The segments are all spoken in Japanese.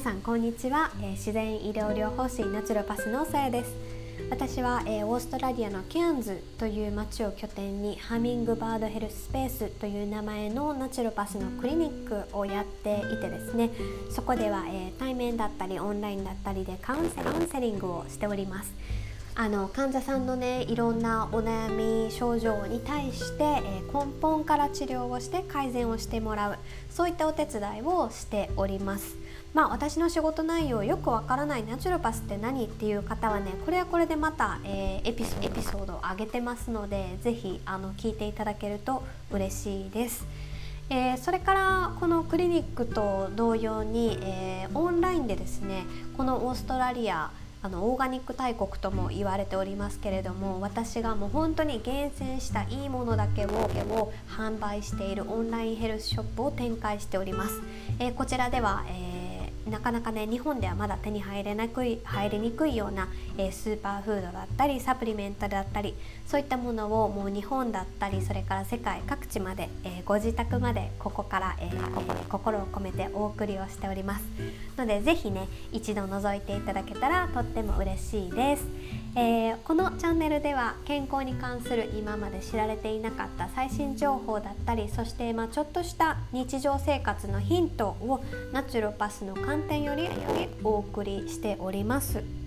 さんこんにちは、えー、自然医療療法士ナチュロパスのさやです。私は、えー、オーストラリアのケアンズという町を拠点にハミングバードヘルススペースという名前のナチュロパスのクリニックをやっていてですねそこでは、えー、対面だったりオンラインだったりでカウンセリングをしております。あの患者さんのねいろんなお悩み症状に対して、えー、根本から治療をして改善をしてもらうそういったお手伝いをしております。まあ、私の仕事内容よくわからないナチュロパスって何っていう方はねこれはこれでまた、えー、エピソードを上げてますので是非あの聞いていただけると嬉しいです。えー、それからこのクリニックと同様に、えー、オンラインでですねこのオーストラリアあのオーガニック大国とも言われておりますけれども私がもう本当に厳選したいいものだけを販売しているオンラインヘルスショップを展開しております。えー、こちらでは、えーなかなかね日本ではまだ手に入れなくい入りにくいような、えー、スーパーフードだったりサプリメントだったりそういったものをもう日本だったりそれから世界各地まで、えー、ご自宅までここから、えー、心を込めてお送りをしております。ので是非ね一度覗いていただけたらとっても嬉しいです、えこのチャンネルでは健康に関する今まで知られていなかった最新情報だったりそして、まあ、ちょっとした日常生活のヒントをナチュロパスの観点よりお送りしております。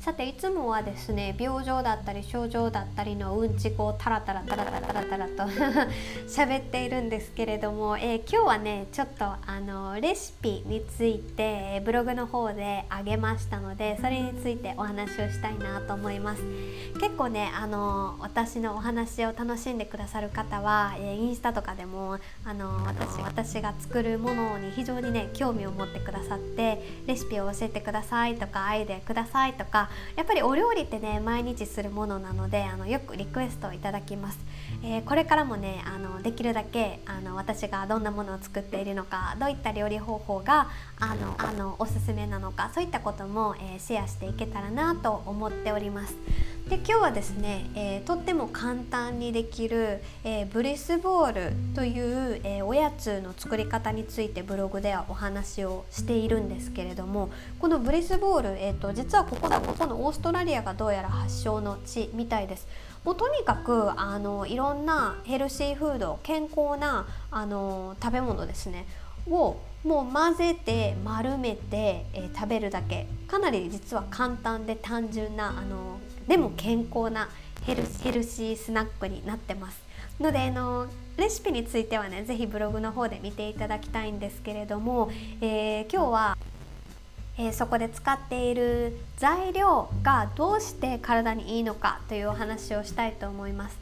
さていつもはですね病状だったり症状だったりのうんちこをタラタラタラタラタラタラと 喋っているんですけれども、えー、今日はねちょっとあのレシピについてブログの方であげましたのでそれについてお話をしたいなと思います。結構ねあの私のお話を楽しんでくださる方は、えー、インスタとかでもあの私私が作るものに非常にね興味を持ってくださってレシピを教えてくださいとかアイデアくださいとかやっぱりお料理ってね毎日するものなのであのよくリクエストをいただきます、えー、これからもねあのできるだけあの私がどんなものを作っているのかどういった料理方法があのあのおすすめなのかそういったことも、えー、シェアしていけたらなと思っておりますで今日はですね、えー、とっても簡単にできる、えー、ブリスボールという、えー、おやつの作り方についてブログではお話をしているんですけれどもこのブリスボール、えーと、実はここだここのオーストラリアがどうやら発祥の地みたいです。もうとにかくあのいろんなヘルシーフード健康なあの食べ物ですねをもう混ぜて丸めて、えー、食べるだけかなり実は簡単で単純なあのでも健康なヘルヘルシースナックになってますのであのレシピについてはね是非ブログの方で見ていただきたいんですけれども、えー、今日は、えー、そこで使っている材料がどうして体にいいのかというお話をしたいと思います。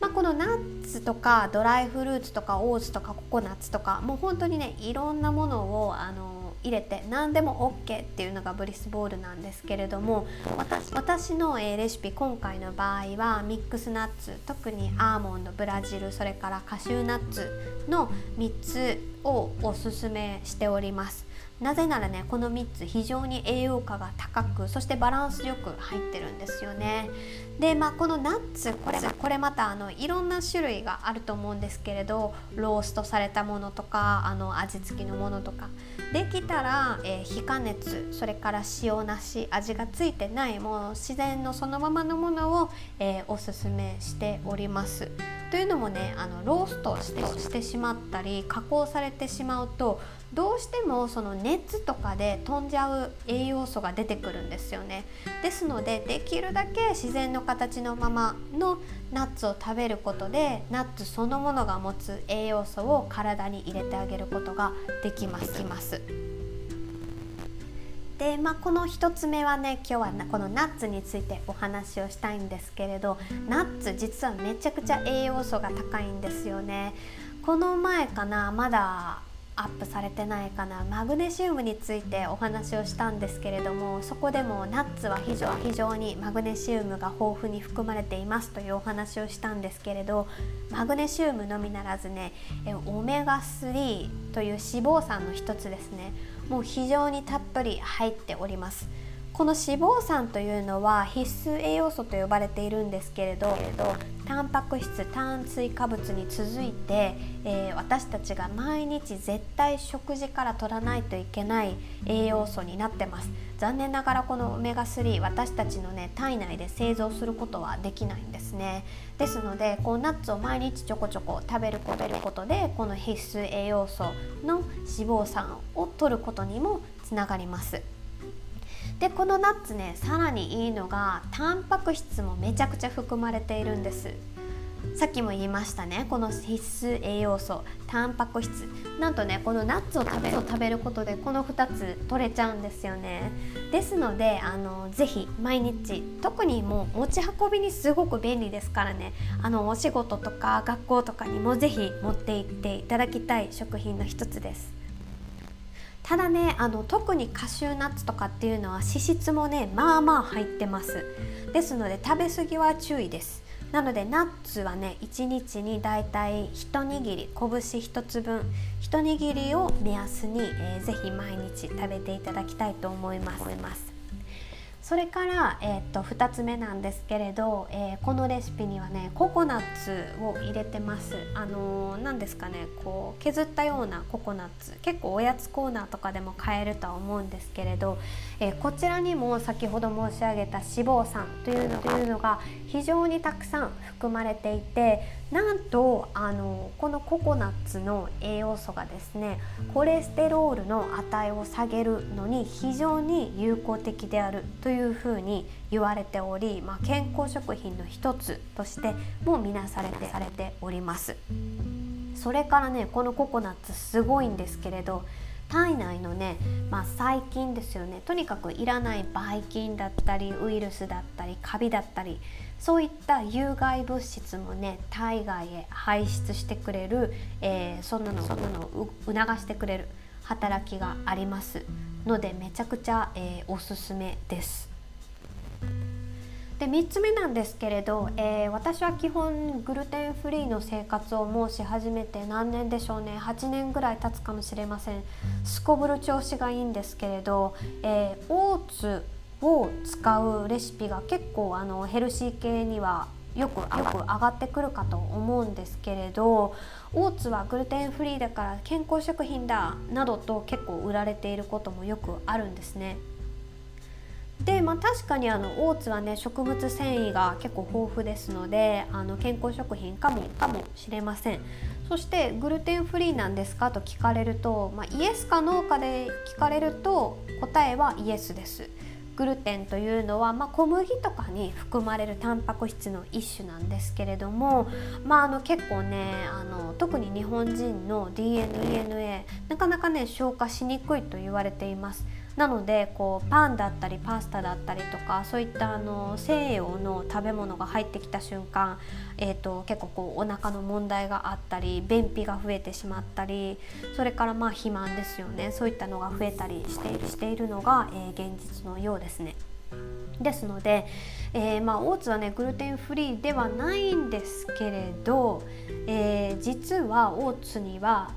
まあ、このナッツとかドライフルーツとかオーツとかココナッツとかもう本当にねいろんなものをあの入れて何でも OK っていうのがブリスボールなんですけれども私私の、えレシピ今回の場合はミックスナッツ特にアーモンドブラジルそれからカシューナッツの3つをおすすめしております。なぜならねこの3つ非常に栄養価が高くそしてバランスよく入ってるんですよね。でまあこのナッツこれこれまたあのいろんな種類があると思うんですけれどローストされたものとかあの味付きのものとかできたら、えー、非加熱それから塩なし味がついてないもう自然のそのままのものを、えー、おすすめしております。というのもねあのローストしてしてしまったり加工されてしまうとどうしてもその熱とかで飛んじゃう栄養素が出てくるんですよねですのでできるだけ自然の形のままのナッツを食べることでナッツそのものが持つ栄養素を体に入れてあげることができます。で、まあ、この1つ目はね今日はこのナッツについてお話をしたいんですけれどナッツ実はめちゃくちゃ栄養素が高いんですよね。この前かなまだアップされてないかなマグネシウムについてお話をしたんですけれどもそこでもナッツは非常非常にマグネシウムが豊富に含まれていますというお話をしたんですけれどマグネシウムのみならずねオメガ3という脂肪酸の一つですねもう非常にたっぷり入っております。この脂肪酸というのは必須栄養素と呼ばれているんですけれどタンパク質炭水化物に続いて、えー、私たちが毎日絶対食事から取らないといけない栄養素になってます。残念ながらこのオメガ3私たちのね体内で製造することはできないんですね。ですのでこうナッツを毎日ちょこちょこ食べることでこの必須栄養素の脂肪酸を取ることにもつながります。でこのナッツねさらにいいのがタンパク質もめちゃくちゃ含まれているんです。さっきも言いましたねこの必須栄養素タンパク質。なんとねこのナッツを食べる食べることでこの2つ取れちゃうんですよね。ですのであのぜひ毎日特にもう持ち運びにすごく便利ですからね。あのお仕事とか学校とかにもぜひ持って行っていただきたい食品の一つです。ただねあの特にカシューナッツとかっていうのは脂質もねまあまあ入ってます。ですので食べ過ぎは注意です。なのでナッツはね1日にだいたい一握り拳1つ分一握りを目安に、えー、ぜひ毎日食べていただきたいと思います。それから、えー、と2つ目なんですけれど、えー、このレシピにはねココナッツを入れてます。あのー、ですかねこう削ったようなココナッツ結構おやつコーナーとかでも買えるとは思うんですけれど、えー、こちらにも先ほど申し上げた脂肪酸というのがいうのが非常にたくさん含まれていてなんとあのこのココナッツの栄養素がですねコレステロールの値を下げるのに非常に有効的であるというふうに言われており、まあ、健康食品の一つとしても見なされてされております。それからねこのココナッツすごいんですけれど体内のね、まあ、細菌ですよねとにかくいらないばい菌だったりウイルスだったりカビだったりそういった有害物質もね体外へ排出してくれる、えー、そんなのそんなのを促してくれる働きがありますのでめちゃくちゃ、えー、おすすめです。3つ目なんですけれど、えー、私は基本グルテンフリーの生活をもうし始めて何年でしょうね8年ぐらい経つかもしれませんすこぶる調子がいいんですけれど、えー、オーツを使うレシピが結構あのヘルシー系にはよくよく上がってくるかと思うんですけれどオーツはグルテンフリーだから健康食品だなどと結構売られていることもよくあるんですね。でまあ、確かにあのオーツはね植物繊維が結構豊富ですのであの健康食品かもかもしれません。そしてグルテンフリーなんですか？と聞かれると、まあ、イエスかノーかで聞かれると答えはイエスです。グルテンというのは、まあ、小麦とかに含まれるタンパク質の一種なんですけれども、まあ、あの結構ねあの特に日本人の DNA なかなかね消化しにくいと言われています。なのでこうパンだったりパスタだったりとかそういったあの西洋の食べ物が入ってきた瞬間、えーと、結構こうお腹の問題があったり便秘が増えてしまったりそれからまあ肥満ですよねそういったのが増えたりしているしているのが、えー、現実のようですね。ですので、えー、まあ、オーツはねグルテンフリーではないんですけれど、えー、実はオーツには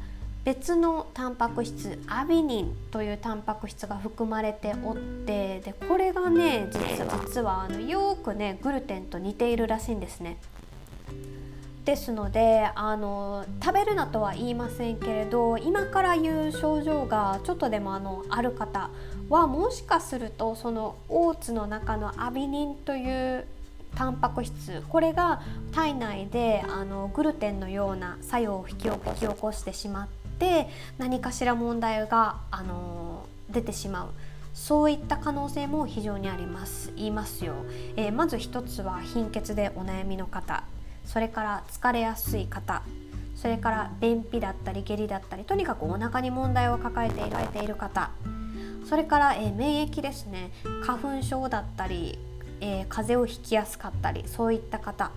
別のタンパク質アビニンというタンパク質が含まれておってでこれがね実は実はあのよくねグルテンと似ているらしいんですね。ですのであの食べるなとは言いませんけれど今から言う症状がちょっとでもあのある方はもしかするとそのオーツの中のアビニンというタンパク質これが体内であのグルテンのような作用を引き起こしてしまってって何かしら問題が、あの出てしまう。そういった可能性も非常にあります。言いますよ、えー、まず一つは貧血でお悩みの方。それから疲れやすい方。それから便秘だったり下痢だったりとにかくお腹に問題を抱えていられている方。それから、えー、免疫ですね。花粉症だったり、えー、風邪をひきやすかったりそういった方。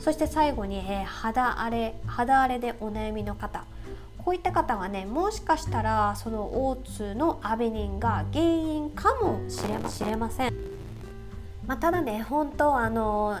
そして最後に、え、肌荒れ肌荒れでお悩みの方。こういった方はねもしかしたらそのオーツのアベニンが原因かもしれません。まあ、ただね本当あの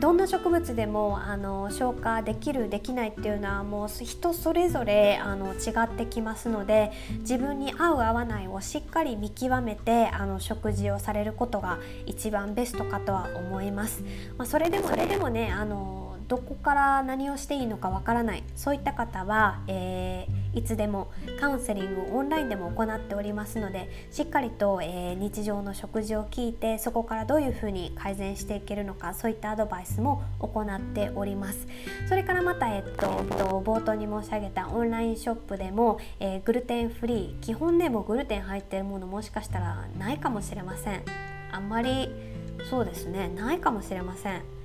どんな植物でもあの消化できるできないっていうのはもう人それぞれあの違ってきますので自分に合う合わないをしっかり見極めてあの食事をされることが一番ベストかとは思います。まあ、それでもそれでもねあのどこから何をしていいのかわからない。そういった方は、えー、いつでもカウンセリングオンラインでも行っておりますのでしっかりと、えー、日常の食事を聞いてそこからどういうふうに改善していけるのかそういったアドバイスも行っております。それからまた、えっと、冒頭に申し上げたオンラインショップでも、えー、グルテンフリー基本でもグルテン入ってるものもしかしたらないかもしれません。あんまりそうですねないかもしれません。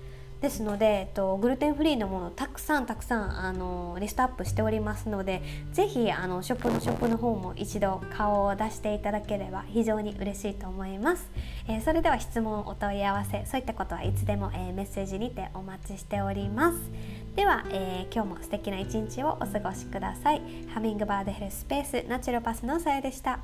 ですので、えっと、グルテンフリーのものたくさんたくさんあのリストアップしておりますので是非あのショップのショップの方も一度顔を出していただければ非常に嬉しいと思います、えー、それでは質問お問い合わせそういったことはいつでも、えー、メッセージにてお待ちしております。では、えー、今日も素敵な一日をお過ごしください。ハミングバードヘルスペースナチュロパスのさやでした。